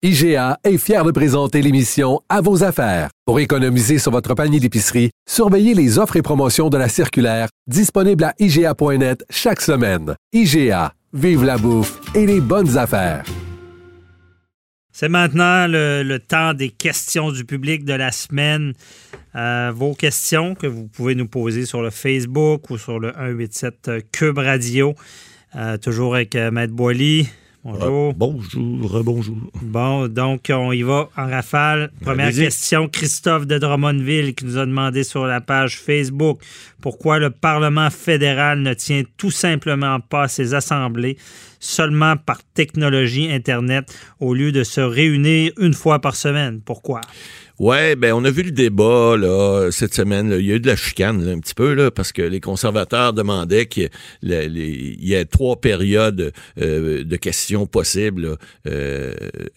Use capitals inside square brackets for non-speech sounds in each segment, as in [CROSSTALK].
IGA est fier de présenter l'émission À vos affaires. Pour économiser sur votre panier d'épicerie, surveillez les offres et promotions de la circulaire disponible à IGA.net chaque semaine. IGA, vive la bouffe et les bonnes affaires. C'est maintenant le, temps des questions du public de la semaine. Euh, vos questions que vous pouvez nous poser sur le Facebook ou sur le 187 Cube Radio. Euh, toujours avec euh, Maître Boily. Bonjour. Euh, bonjour, bonjour. Bon, donc on y va en rafale. Première question, Christophe de Drummondville qui nous a demandé sur la page Facebook pourquoi le Parlement fédéral ne tient tout simplement pas ses assemblées? Seulement par technologie Internet au lieu de se réunir une fois par semaine. Pourquoi? Ouais, ben on a vu le débat là cette semaine. Il y a eu de la chicane un petit peu là parce que les conservateurs demandaient qu'il y, ait trois périodes euh, de questions possibles euh,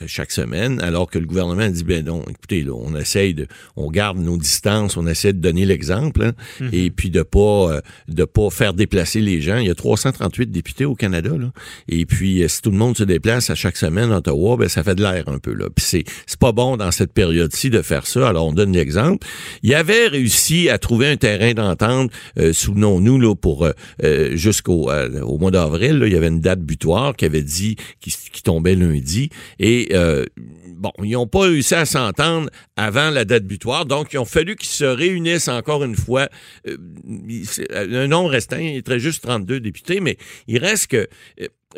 chaque semaine, alors que le gouvernement a dit ben non, écoutez là, on essaye de, on garde nos distances, on essaie de donner l'exemple hein, mm-hmm. et puis de pas euh, de pas faire déplacer les gens. Il y a 338 députés au Canada là, et puis si tout le monde se déplace à chaque semaine à Ottawa, ben ça fait de l'air un peu là. Puis c'est c'est pas bon dans cette période-ci de faire ça. Alors, on donne l'exemple. Il avait réussi à trouver un terrain d'entente, euh, souvenons-nous, là, pour euh, euh, jusqu'au au mois d'avril, il y avait une date butoir qui avait dit qui, tombait lundi. Et bon, ils n'ont pas réussi à s'entendre avant la date butoir, donc il ont fallu qu'ils se réunissent encore une fois. un nombre restant, il est très juste 32 députés, mais il reste que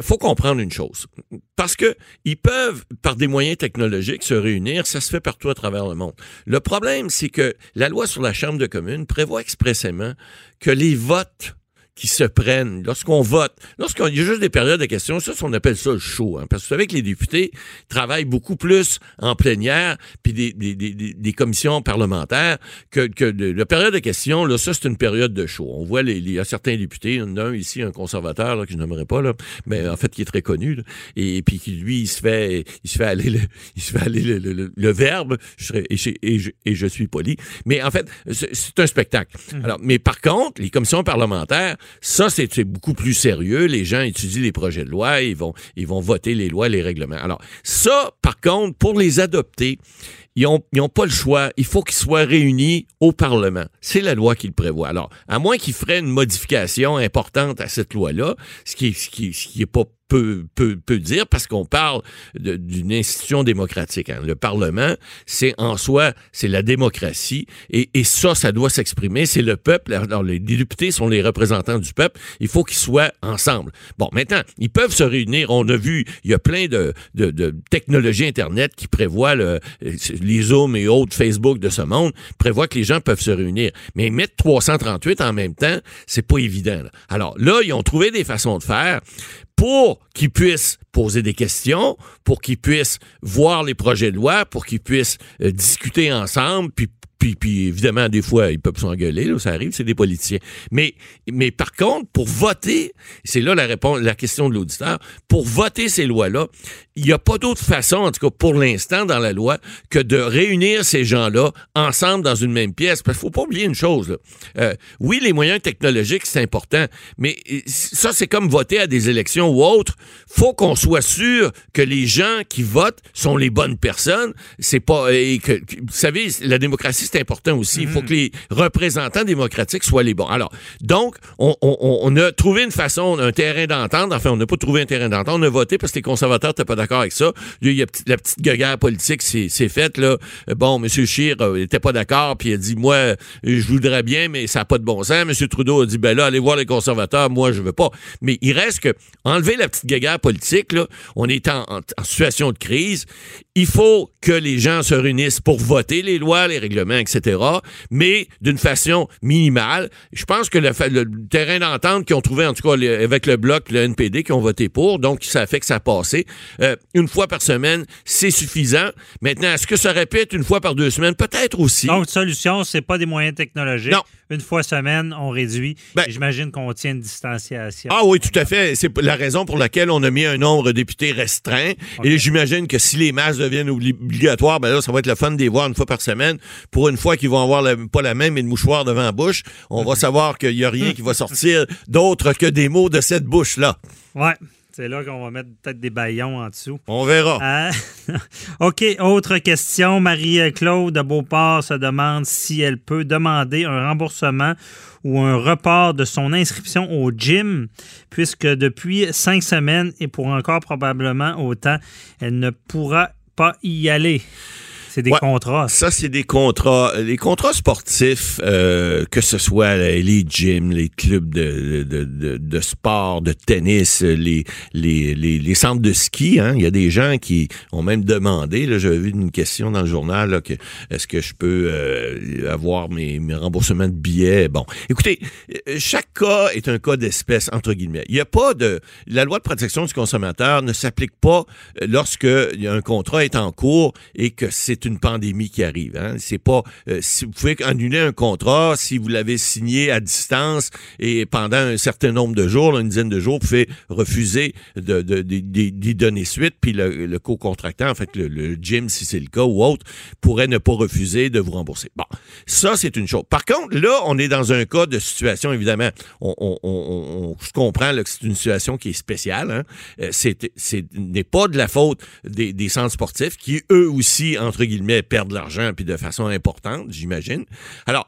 faut comprendre une chose. Parce que ils peuvent, par des moyens technologiques, se réunir. Ça se fait partout à travers le monde. Le problème, c'est que la loi sur la Chambre de communes prévoit expressément que les votes qui se prennent lorsqu'on vote. Lorsqu'il y a juste des périodes de questions, ça, on appelle ça le show. Hein, parce que vous savez que les députés travaillent beaucoup plus en plénière puis des, des, des, des commissions parlementaires que, que de, la période de questions. Là, ça, c'est une période de show. On voit, les, il y a certains députés, un ici, un conservateur là, que je n'aimerais pas, là, mais en fait, qui est très connu, et, puis qui, lui, il se fait, il se fait aller le, [LAUGHS] il se fait aller le, le, verbe, je serais, et, je, et, je, et je suis poli. Mais en fait, c'est un spectacle. Mmh. Alors, mais par contre, les commissions parlementaires, ça, c'est beaucoup plus sérieux. Les gens étudient les projets de loi, ils vont, ils vont voter les lois, les règlements. Alors, ça, par contre, pour les adopter, ils n'ont pas le choix. Il faut qu'ils soient réunis au Parlement. C'est la loi qui le prévoit. Alors, à moins qu'ils feraient une modification importante à cette loi-là, ce qui, ce qui, ce qui est pas peut, peut, peut dire parce qu'on parle d'une institution démocratique. Hein. Le Parlement, c'est en soi, c'est la démocratie et, et ça, ça doit s'exprimer. C'est le peuple. Alors, les députés sont les représentants du peuple. Il faut qu'ils soient ensemble. Bon, maintenant, ils peuvent se réunir. On a vu, il y a plein de, de, de technologies Internet qui prévoient le, les Zoom et autres Facebook de ce monde, prévoient que les gens peuvent se réunir. Mais mettre 338 en même temps, c'est pas évident. Alors là, ils ont trouvé des façons de faire pour qu'ils puissent poser des questions, pour qu'ils puissent voir les projets de loi, pour qu'ils puissent euh, discuter ensemble, puis puis, évidemment, des fois, ils peuvent s'engueuler, là, ça arrive, c'est des politiciens. Mais, mais par contre, pour voter, c'est là la réponse, la question de l'auditeur, pour voter ces lois-là, il n'y a pas d'autre façon, en tout cas pour l'instant dans la loi, que de réunir ces gens-là ensemble dans une même pièce. Parce qu'il faut pas oublier une chose. Euh, oui, les moyens technologiques, c'est important, mais euh, ça, c'est comme voter à des élections ou autres. faut qu'on soit sûr que les gens qui votent sont les bonnes personnes. C'est pas... Et que, vous savez, la démocratie, c'est important aussi. Il faut mm. que les représentants démocratiques soient les bons. Alors, donc, on, on, on a trouvé une façon, un terrain d'entente. Enfin, on n'a pas trouvé un terrain d'entente. On a voté parce que les conservateurs n'étaient pas d'accord avec ça. Il y a la petite guerre politique, c'est faite, là. Bon, M. Scheer n'était euh, pas d'accord, puis il a dit, moi, je voudrais bien, mais ça n'a pas de bon sens. M. Trudeau a dit, ben là, allez voir les conservateurs, moi, je veux pas. Mais il reste que, enlever la petite guerre politique, là, on est en, en situation de crise. Il faut que les gens se réunissent pour voter les lois, les règlements, etc., mais d'une façon minimale. Je pense que le, terrain d'entente qu'ils ont trouvé, en tout cas, avec le Bloc le NPD, qui ont voté pour, donc ça fait que ça a passé. Euh, une fois par semaine, c'est suffisant. Maintenant, est-ce que ça répète une fois par deux semaines? Peut-être aussi. Donc, solution, c'est pas des moyens technologiques. Non. Une fois semaine, on réduit. Ben, J'imagine qu'on tient une distanciation. Ah oui, tout à fait. C'est la raison pour laquelle on a mis un nombre de députés restreint. Et j'imagine que si les masses deviennent obligatoires, ben là, ça va être le fun de les voir une fois par semaine. Pour une fois qu'ils vont avoir pas la même, mais le mouchoir devant la bouche, on va savoir qu'il n'y a rien qui va sortir d'autre que des mots de cette bouche-là. Ouais. C'est là qu'on va mettre peut-être des baillons en dessous. On verra. Ah, [LAUGHS] OK, autre question. Marie-Claude de Beauport se demande si elle peut demander un remboursement ou un report de son inscription au gym, puisque depuis cinq semaines et pour encore probablement autant, elle ne pourra pas y aller. C'est des contrats. Ça, c'est des contrats. Les contrats sportifs, euh, que ce soit les gyms, les clubs de, de, de, de sport, de tennis, les, les, les, les, centres de ski. Hein. Il y a des gens qui ont même demandé, là, j'avais vu une question dans le journal, là, que est-ce que je peux euh, avoir mes, mes, remboursements de billets? Bon, écoutez, chaque cas est un cas d'espèce, entre guillemets. Il n'y a pas de... La loi de protection du consommateur ne s'applique pas lorsque un contrat est en cours et que c'est une pandémie qui arrive. Hein. C'est pas euh, si vous pouvez annuler un contrat si vous l'avez signé à distance et pendant un certain nombre de jours, une dizaine de jours, vous pouvez refuser de, d'y donner suite. Puis le, co-contractant, en fait, le, gym, si c'est le cas ou autre, pourrait ne pas refuser de vous rembourser. Bon, ça c'est une chose. Par contre, là, on est dans un cas de situation évidemment. On, on, on, je comprends que c'est une situation qui est spéciale. Hein. Euh, c'est, c'est n'est pas de la faute des, des centres sportifs qui eux aussi entre guillemets guillemets, perdre l'argent, puis de façon importante, j'imagine. Alors,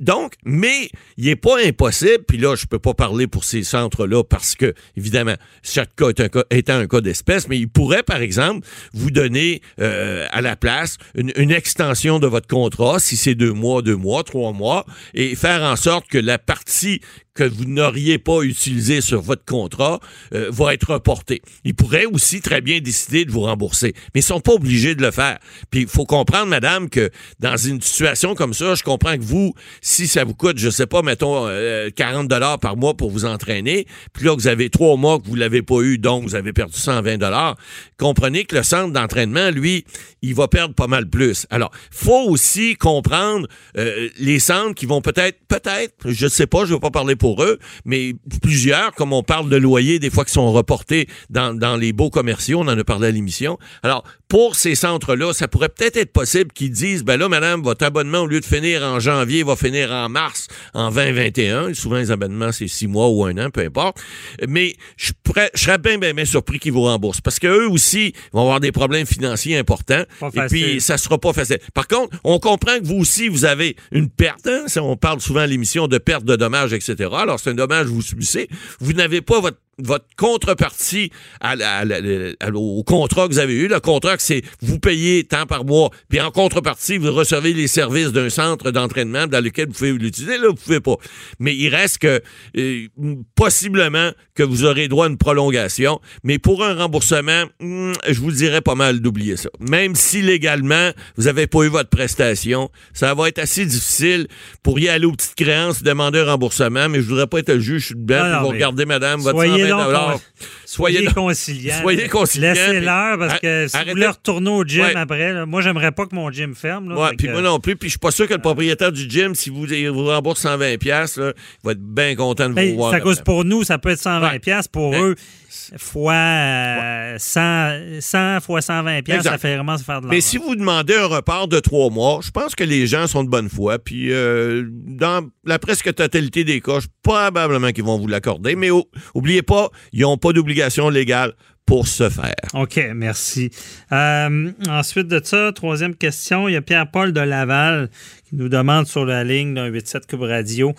donc, mais il n'est pas impossible, puis là, je peux pas parler pour ces centres-là parce que, évidemment, chaque cas est un cas, étant un cas d'espèce, mais il pourrait, par exemple, vous donner euh, à la place une, extension de votre contrat, si c'est deux mois, deux mois, trois mois, et faire en sorte que la partie que vous n'auriez pas utilisé sur votre contrat euh, va être reporté. Ils pourraient aussi très bien décider de vous rembourser, mais ils sont pas obligés de le faire. Puis il faut comprendre, madame, que dans une situation comme ça, je comprends que vous, si ça vous coûte, je sais pas, mettons 40 euh, dollars par mois pour vous entraîner, puis là vous avez trois mois que vous l'avez pas eu, donc vous avez perdu 120 dollars. Comprenez que le centre d'entraînement, lui, il va perdre pas mal plus. Alors, faut aussi comprendre euh, les centres qui vont peut-être, peut-être, je sais pas, je vais pas parler pour eux, mais plusieurs, comme on parle de loyers, des fois qui sont reportés dans, dans les beaux commerciaux, on en a parlé à l'émission. Alors, pour ces centres-là, ça pourrait peut-être être possible qu'ils disent, ben là, madame, votre abonnement, au lieu de finir en janvier, va finir en mars, en 2021. Souvent, les abonnements, c'est six mois ou un an, peu importe. Mais je, serais bien, bien, bien surpris qu'ils vous remboursent. Parce qu'eux aussi vont avoir des problèmes financiers importants. et puis, ça sera pas facile. Par contre, on comprend que vous aussi, vous avez une perte. Hein? On parle souvent à l'émission de perte de dommages, etc alors c'est un dommage vous subissez, vous n'avez pas votre votre contrepartie à au contrat que vous avez eu. Le contrat, c'est vous payez tant par mois, puis en contrepartie, vous recevez les services d'un centre d'entraînement dans lequel vous pouvez l'utiliser. Là, vous pouvez pas. Mais il reste que euh, possiblement que vous aurez droit à une prolongation. Mais pour un remboursement, hmm, je vous dirais pas mal d'oublier ça. Même si légalement, vous n'avez pas eu votre prestation, ça va être assez difficile pour y aller aux petites créances, demander un remboursement, mais je voudrais pas être le juge, je suis de vous regardez, madame, votre no, no, soyez, conciliants. Soyez conciliants. Laissez-leur parce que si vous voulez retourner au gym après, moi, j'aimerais pas que mon gym ferme. Là, puis moi non plus. Puis je suis pas sûr que le propriétaire du gym, si vous vous rembourse 120$, là, il va être bien content de vous ben, voir. Ça cause pour nous, ça peut être 120$. Pour eux, fois 100, euh, fois 120 pièces, ça fait vraiment se faire de l'argent. Mais si vous demandez un report de trois mois, je pense que les gens sont de bonne foi. Puis euh, dans la presque totalité des cas, probablement qu'ils vont vous l'accorder. Mais oubliez pas, ils n'ont pas d'obligation légale pour ce faire. OK, merci. Euh, ensuite de ça, troisième question, il y a Pierre-Paul de Laval qui nous demande sur la ligne d'un 87 Cube Radio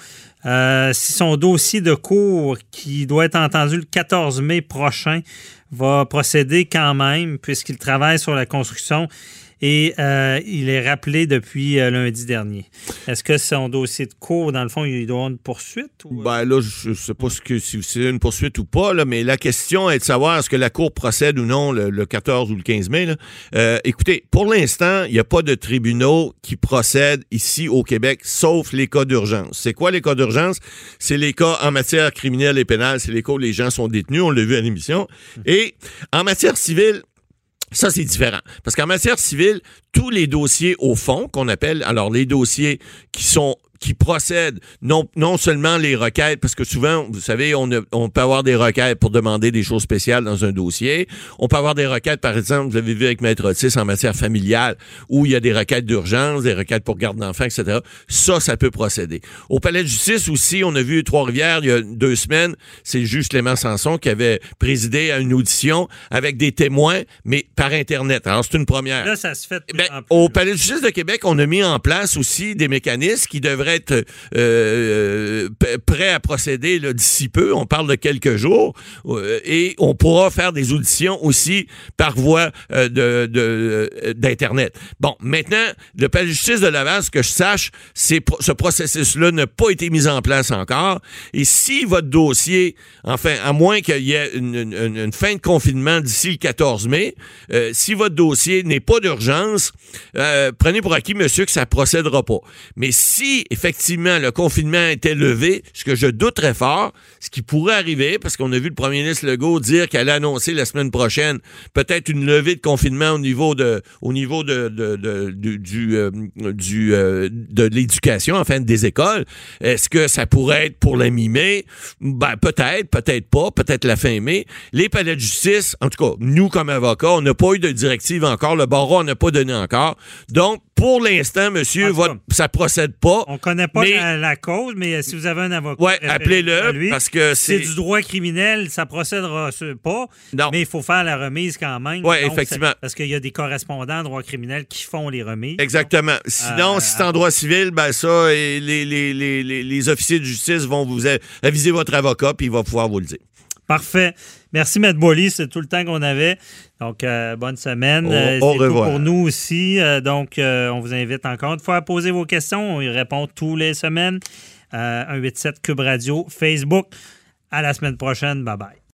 euh, si son dossier de cours, qui doit être entendu le 14 mai prochain, va procéder quand même, puisqu'il travaille sur la construction et euh, il est rappelé depuis euh, lundi dernier. Est-ce que son dossier de cours, dans le fond, il doit avoir une poursuite? Ou... Ben là, je ne sais pas ce que, si c'est une poursuite ou pas, là, mais la question est de savoir est-ce que la Cour procède ou non le, 14 ou le 15 mai. Euh, écoutez, pour l'instant, il n'y a pas de tribunaux qui procèdent ici au Québec, sauf les cas d'urgence. C'est quoi les cas d'urgence? C'est les cas en matière criminelle et pénale, c'est les cas où les gens sont détenus, on l'a vu à l'émission. Et en matière civile, ça, c'est différent. Parce qu'en matière civile, tous les dossiers au fond, qu'on appelle, alors les dossiers qui sont qui procède non, non seulement les requêtes, parce que souvent, vous savez, on, on peut avoir des requêtes pour demander des choses spéciales dans un dossier. On peut avoir des requêtes, par exemple, vous avez vu avec Maître Otis en matière familiale, où il y a des requêtes d'urgence, des requêtes pour garde d'enfants, etc. Ça, ça peut procéder. Au palais de justice aussi, on a vu Trois-Rivières il y a deux semaines, c'est le juge Clément Sanson qui avait présidé à une audition avec des témoins, mais par Internet. Alors, c'est une première. Là, ça se fait ben, Au palais de justice de Québec, on a mis en place aussi des mécanismes qui devraient être euh, prêts à procéder d'ici peu. On parle de quelques jours. Euh, et on pourra faire des auditions aussi par voie euh, de, euh, d'Internet. Bon, maintenant, le palais de justice de Laval, ce que je sache, ce processus-là n'a pas été mis en place encore. Et si votre dossier, enfin, à moins qu'il y ait une, une, fin de confinement d'ici le 14 mai, si votre dossier n'est pas d'urgence, prenez pour acquis, monsieur, que ça procédera pas. Mais si, effectivement, le confinement était levé, ce que je doute très fort, ce qui pourrait arriver, parce qu'on a vu le premier ministre Legault dire qu'elle a annoncé la semaine prochaine peut-être une levée de confinement au niveau de au niveau de, du euh, du euh, de l'éducation, enfin des écoles. Est-ce que ça pourrait être pour la mi-mai? Ben peut-être, peut-être pas, peut-être la fin mai. Les palais de justice, en tout cas, nous comme avocats, on n'a pas eu de directive encore, le barreau n'a pas donné encore. Donc pour l'instant, monsieur, votre, ça procède pas. On connaît pas la, cause, mais si vous avez un avocat, ouais, appelez-le parce que c'est du droit criminel, ça procèdera pas. Non. Mais il faut faire la remise quand même. Oui, effectivement. Parce qu'il y a des correspondants en droit criminel qui font les remises. Exactement. Sinon, euh, si c'est en droit civil, ben ça, et les, les, les, les, officiers de justice vont vous aviser votre avocat puis il va pouvoir vous le dire. Parfait. Merci, Maître Bolly. C'est tout le temps qu'on avait. Donc, euh, bonne semaine. Au, euh, revoir. pour nous aussi. donc, on vous invite encore une fois à poser vos questions. On y répond tous les semaines. 187 Cube Radio, Facebook. À la semaine prochaine. Bye bye.